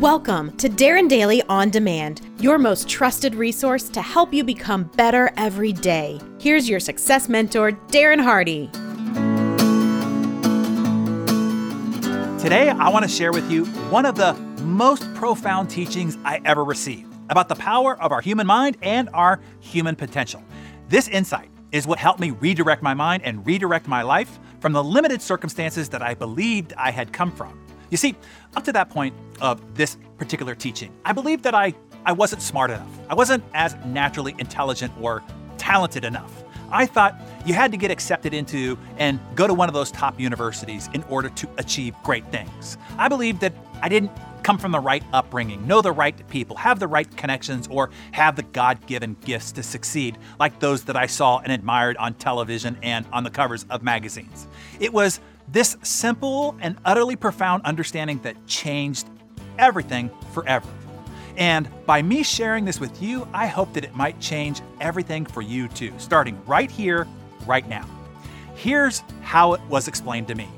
Welcome to Darren Daily On Demand, your most trusted resource to help you become better every day. Here's your success mentor, Darren Hardy. Today, I want to share with you one of the most profound teachings I ever received about the power of our human mind and our human potential. This insight is what helped me redirect my mind and redirect my life from the limited circumstances that I believed I had come from. You see, up to that point of this particular teaching, I believed that I, I wasn't smart enough. I wasn't as naturally intelligent or talented enough. I thought you had to get accepted into and go to one of those top universities in order to achieve great things. I believed that I didn't come from the right upbringing, know the right people, have the right connections, or have the God given gifts to succeed like those that I saw and admired on television and on the covers of magazines. It was this simple and utterly profound understanding that changed everything forever. And by me sharing this with you, I hope that it might change everything for you too, starting right here, right now. Here's how it was explained to me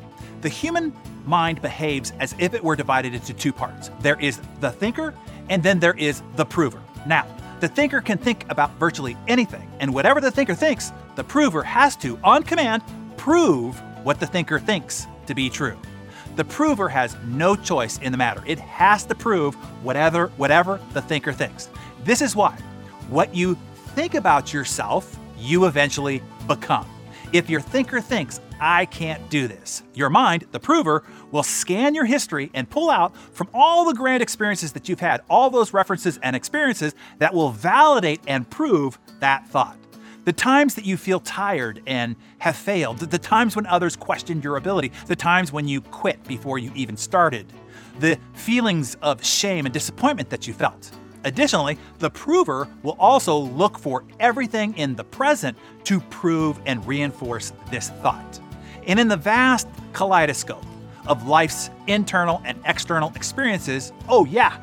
the human mind behaves as if it were divided into two parts there is the thinker, and then there is the prover. Now, the thinker can think about virtually anything, and whatever the thinker thinks, the prover has to, on command, prove what the thinker thinks to be true. The prover has no choice in the matter. It has to prove whatever, whatever the thinker thinks. This is why what you think about yourself, you eventually become. If your thinker thinks, I can't do this, your mind, the prover, will scan your history and pull out from all the grand experiences that you've had, all those references and experiences that will validate and prove that thought. The times that you feel tired and have failed, the times when others questioned your ability, the times when you quit before you even started, the feelings of shame and disappointment that you felt. Additionally, the prover will also look for everything in the present to prove and reinforce this thought. And in the vast kaleidoscope of life's internal and external experiences, oh yeah,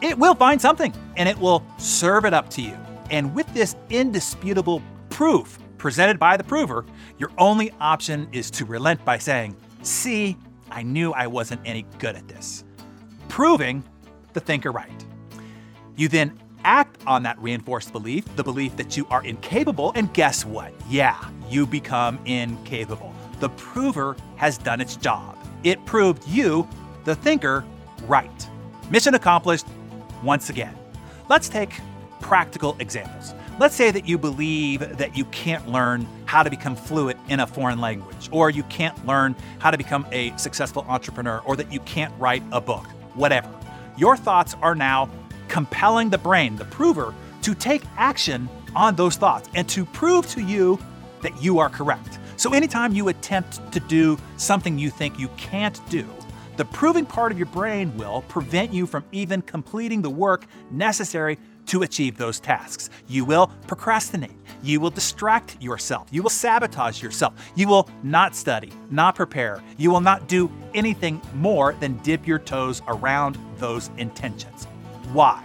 it will find something and it will serve it up to you. And with this indisputable proof presented by the prover, your only option is to relent by saying, See, I knew I wasn't any good at this. Proving the thinker right. You then act on that reinforced belief, the belief that you are incapable, and guess what? Yeah, you become incapable. The prover has done its job. It proved you, the thinker, right. Mission accomplished once again. Let's take practical examples. Let's say that you believe that you can't learn how to become fluent in a foreign language, or you can't learn how to become a successful entrepreneur, or that you can't write a book, whatever. Your thoughts are now compelling the brain, the prover, to take action on those thoughts and to prove to you that you are correct. So, anytime you attempt to do something you think you can't do, the proving part of your brain will prevent you from even completing the work necessary to achieve those tasks. You will procrastinate. You will distract yourself. You will sabotage yourself. You will not study, not prepare. You will not do anything more than dip your toes around those intentions. Why?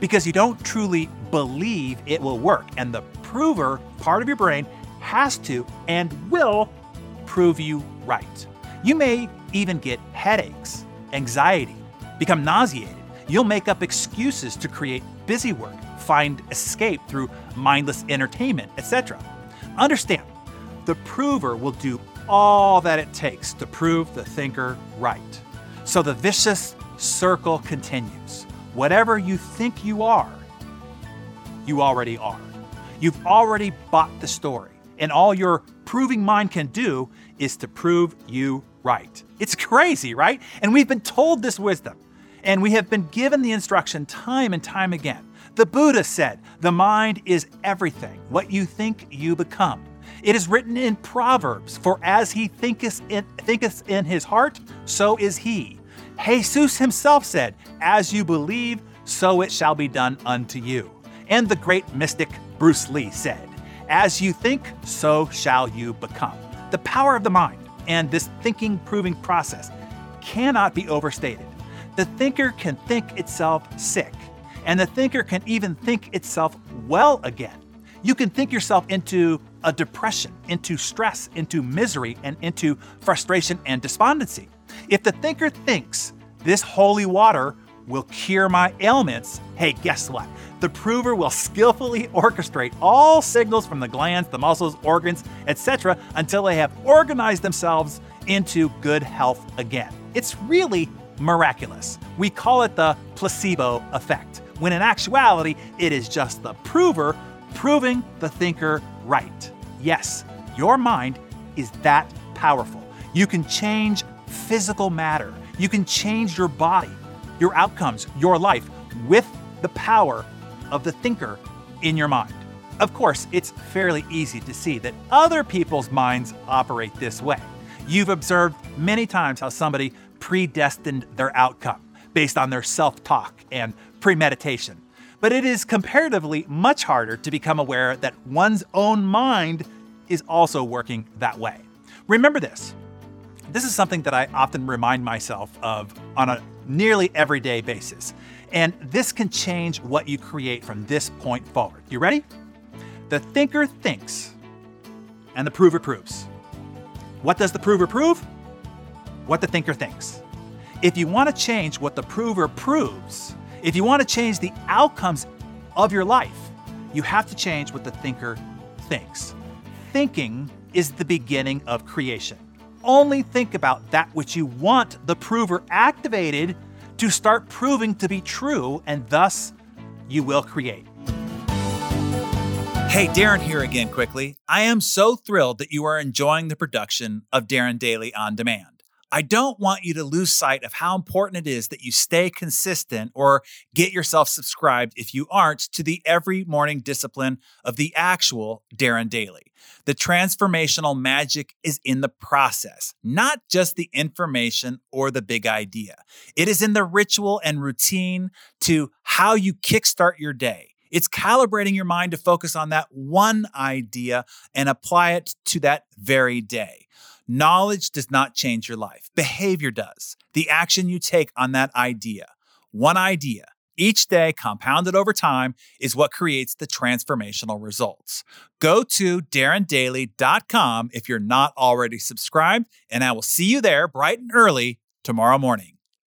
Because you don't truly believe it will work. And the prover part of your brain has to and will prove you right. You may even get headaches, anxiety, become nauseated. You'll make up excuses to create busy work, find escape through mindless entertainment, etc. Understand, the prover will do all that it takes to prove the thinker right. So the vicious circle continues. Whatever you think you are, you already are. You've already bought the story, and all your proving mind can do is to prove you right. It's crazy, right? And we've been told this wisdom, and we have been given the instruction time and time again. The Buddha said, The mind is everything. What you think, you become. It is written in Proverbs, For as he thinketh in, thinketh in his heart, so is he. Jesus himself said, As you believe, so it shall be done unto you. And the great mystic Bruce Lee said, As you think, so shall you become. The power of the mind and this thinking proving process cannot be overstated. The thinker can think itself sick and the thinker can even think itself well again. You can think yourself into a depression, into stress, into misery, and into frustration and despondency. If the thinker thinks this holy water will cure my ailments, hey, guess what? The prover will skillfully orchestrate all signals from the glands, the muscles, organs, etc., until they have organized themselves into good health again. It's really miraculous. We call it the placebo effect, when in actuality, it is just the prover proving the thinker right. Yes, your mind is that powerful. You can change physical matter, you can change your body, your outcomes, your life with the power of the thinker in your mind. Of course, it's fairly easy to see that other people's minds operate this way. You've observed many times how somebody predestined their outcome based on their self talk and premeditation. But it is comparatively much harder to become aware that one's own mind is also working that way. Remember this. This is something that I often remind myself of on a nearly everyday basis. And this can change what you create from this point forward. You ready? The thinker thinks, and the prover proves. What does the prover prove? What the thinker thinks. If you want to change what the prover proves, if you want to change the outcomes of your life, you have to change what the thinker thinks. Thinking is the beginning of creation. Only think about that which you want the prover activated to start proving to be true, and thus you will create. Hey, Darren here again, quickly. I am so thrilled that you are enjoying the production of Darren Daily On Demand. I don't want you to lose sight of how important it is that you stay consistent or get yourself subscribed if you aren't to the every morning discipline of the actual Darren Daily. The transformational magic is in the process, not just the information or the big idea. It is in the ritual and routine to how you kickstart your day. It's calibrating your mind to focus on that one idea and apply it to that very day. Knowledge does not change your life, behavior does. The action you take on that idea, one idea, each day compounded over time is what creates the transformational results. Go to darrendaily.com if you're not already subscribed, and I will see you there bright and early tomorrow morning.